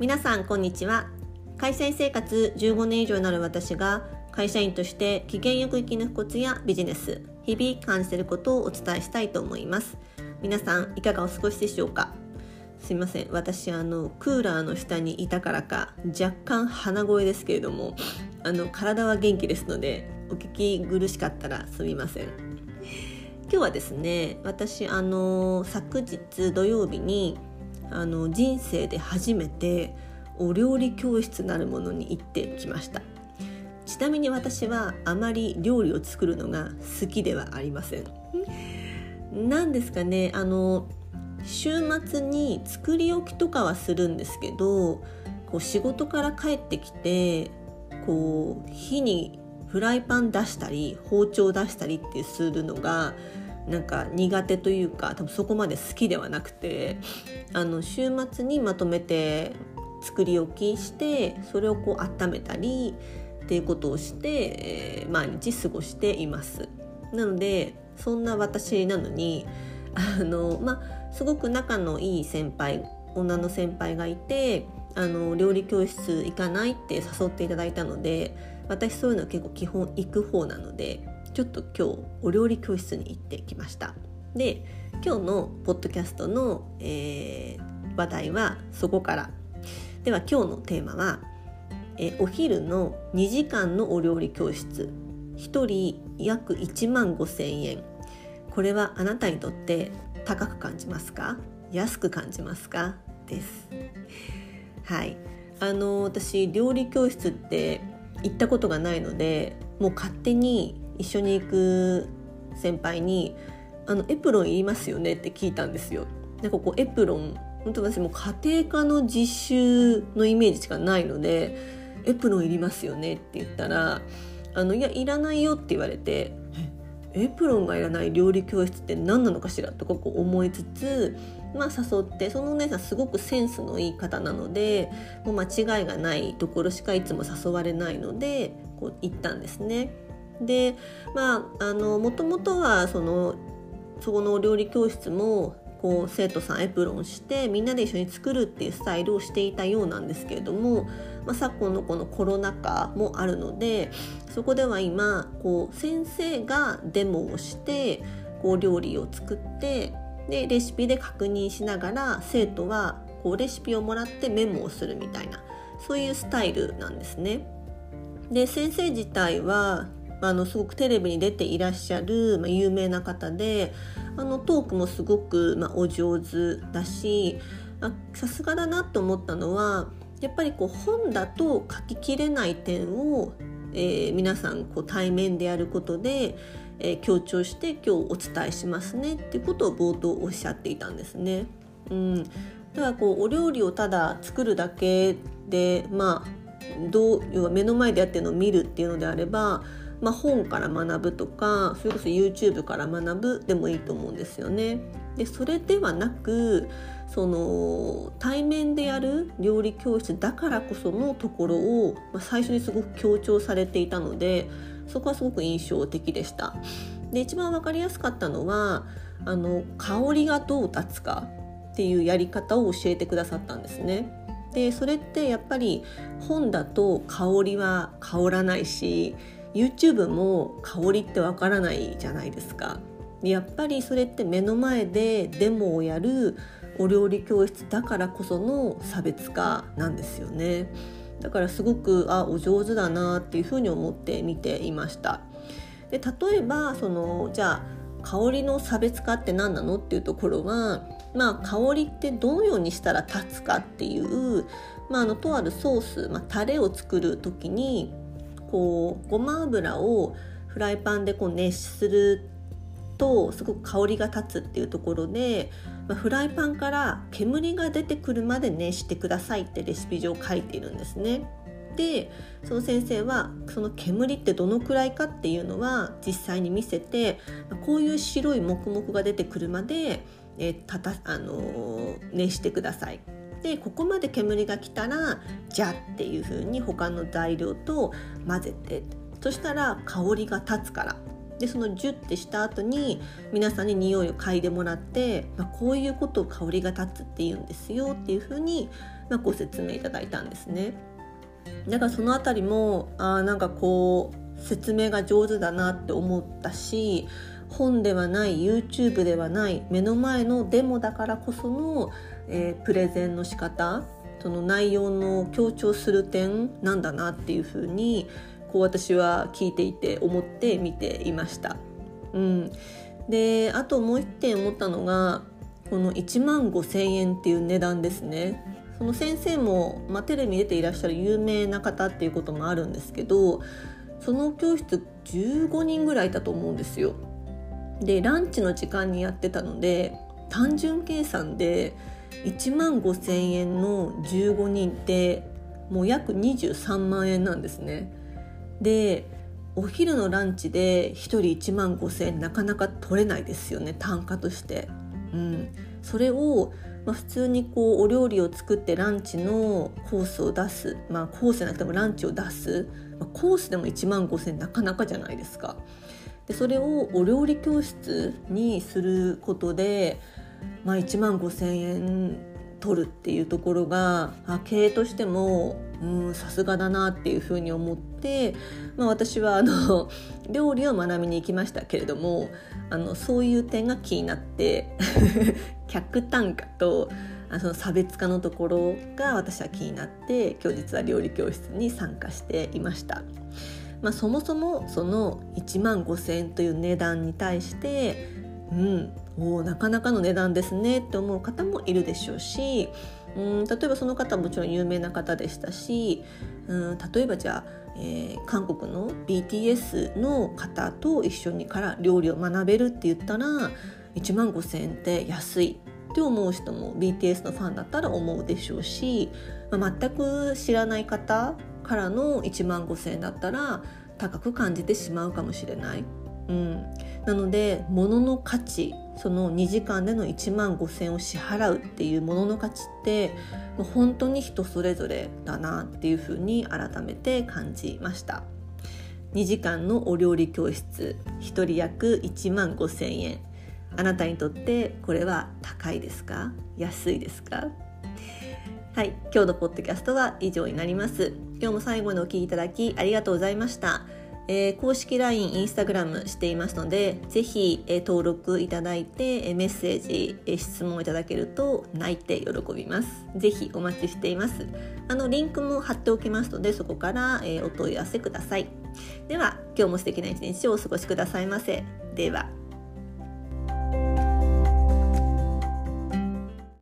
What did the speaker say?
皆さんこんにちは。会社員生活15年以上になる私が会社員として機嫌よく生き抜くコツやビジネス日々感じていることをお伝えしたいと思います。皆さんいかがお過ごしでしょうか？すいません。私あのクーラーの下にいたからか若干鼻声ですけれどもあの体は元気ですのでお聞き苦しかったらすみません。今日はですね私あの昨日土曜日にあの人生で初めてお料理教室なるものに行ってきました。ちなみに私はあまり料理を作るのが好きではありません。なんですかねあの週末に作り置きとかはするんですけどこう仕事から帰ってきてこう火にフライパン出したり包丁出したりってするのがなんか苦手というか多分そこまで好きではなくてあの週末にまとめて作り置きしてそれをこう温めたりっていうことをして、えー、毎日過ごしています。なのでそんな私なのにあの、まあ、すごく仲のいい先輩女の先輩がいてあの料理教室行かないって誘っていただいたので私そういうの結構基本行く方なのでちょっと今日お料理教室に行ってきました。で今日のポッドキャストの、えー、話題はそこから。では今日のテーマはえお昼の2時間のお料理教室。1人約1万5千円。これはあなたにとって高く感じますか？安く感じますか？です。はい。あの私料理教室って行ったことがないのでもう勝手に一緒に行く先輩に「あのエプロンいりますよね?」って聞いたんですよ。なんかこうエプロン本当私も家庭科の実習のイメージしかないので「エプロンいりますよね?」って言ったら「あのいやいらないよ」って言われて「エプロンがいらない料理教室って何なのかしら?」とかこう思いつつまあ、誘ってそのお姉さんすごくセンスのいい方なのでもう間違いがないところしかいつも誘われないのでこう行ったんですね。でまあもともとはそのそこのお料理教室もこう生徒さんエプロンしてみんなで一緒に作るっていうスタイルをしていたようなんですけれども、まあ、昨今のこのコロナ禍もあるのでそこでは今こう先生がデモをしてこう料理を作ってでレシピで確認しながら生徒はこうレシピをもらってメモをするみたいなそういうスタイルなんですね。で先生自体はあのすごくテレビに出ていらっしゃる、まあ、有名な方であのトークもすごく、まあ、お上手だしさすがだなと思ったのはやっぱりこう本だと書ききれない点を、えー、皆さんこう対面でやることで、えー、強調して今日お伝えしますねっていうことを冒頭おっしゃっていたんですね。うん、だからこうお料理をただ作るだけでまあどう要は目の前でやってるのを見るっていうのであればまあ、本から学ぶとかそれこそ YouTube から学ぶでもいいと思うんですよね。でそれではなくその対面でやる料理教室だからこそのところを、まあ、最初にすごく強調されていたのでそこはすごく印象的でした。で一番分かりやすかったのはあの香りがどう立つかっていうやり方を教えてくださったんですね。でそれってやっぱり本だと香りは香らないし YouTube も香りってわからないじゃないですか。やっぱりそれって目の前でデモをやるお料理教室だからこその差別化なんですよね。だからすごくあお上手だなっていうふうに思って見ていました。で例えばそのじゃあ香りの差別化って何なのっていうところは、まあ、香りってどのようにしたら立つかっていう、まあ、あのとあるソース、まあ、タレを作る時にこうごま油をフライパンでこう熱するとすごく香りが立つっていうところで、まあ、フライパンから煙が出てくるまで熱してくださいってレシピ上書いているんですね。でその先生はその煙ってどのくらいかっていうのは実際に見せてこういう白い黙々が出てくるまで、えー、たたあのー、熱してくださいでここまで煙が来たらじゃっていう風に他の材料と混ぜてそしたら香りが立つからでそのジュッてした後に皆さんに匂いを嗅いでもらって、まあ、こういうことを香りが立つっていうんですよっていうふうに、まあ、ご説明いただいたんですね。だからその辺りもあなんかこう説明が上手だなって思ったし本ではない YouTube ではない目の前のデモだからこその、えー、プレゼンの仕方その内容の強調する点なんだなっていうふうにこう私は聞いていて思って見ていました。うん、であともう一点思ったのがこの1万5千円っていう値段ですね。その先生も、まあ、テレビに出ていらっしゃる有名な方っていうこともあるんですけどその教室15人ぐらいいたと思うんですよ。でランチの時間にやってたので単純計算で1万5,000円の15人ってもう約23万円なんですね。でお昼のランチで1人1万5,000円なかなか取れないですよね単価として。うん、それを、まあ、普通にこうお料理を作ってランチのコースを出す、まあ、コースじゃなくてもランチを出す、まあ、コースでも1万5,000円なかなかじゃないですか。でそれをお料理教室にすることで、まあ、1万5,000円取るっていうところが経営としてもさすがだなっていうふうに思って、まあ、私はあの 料理を学びに行きましたけれどもあのそういう点が気になって 客単価とあの差別化のところが私は気になって今日実は料理教室に参加していました。まあ、そもそもその1万5,000円という値段に対してうんおなかなかの値段ですねって思う方もいるでしょうしうん例えばその方もちろん有名な方でしたしうん例えばじゃあ、えー、韓国の BTS の方と一緒にから料理を学べるって言ったら1万5,000円って安いって思う人も BTS のファンだったら思うでしょうし、まあ、全く知らない方からの1万5,000円だったら高く感じてしまうかもしれない。うん、なので物の価値その2時間での1万5,000円を支払うっていうものの価値ってもう本当に人それぞれだなっていうふうに改めて感じました。2時間のお料理教室1人約1万5,000円あなたにとってこれは高いですか？安いですか？はい今日のポッドキャストは以上になります今日も最後までお聴きいただきありがとうございましたえー、公式 LINE、インスタグラムしていますので、ぜひ、えー、登録いただいて、えー、メッセージ、えー、質問いただけると泣いて喜びます。ぜひお待ちしています。あの、リンクも貼っておきますので、そこから、えー、お問い合わせください。では、今日も素敵な一日をお過ごしくださいませ。では。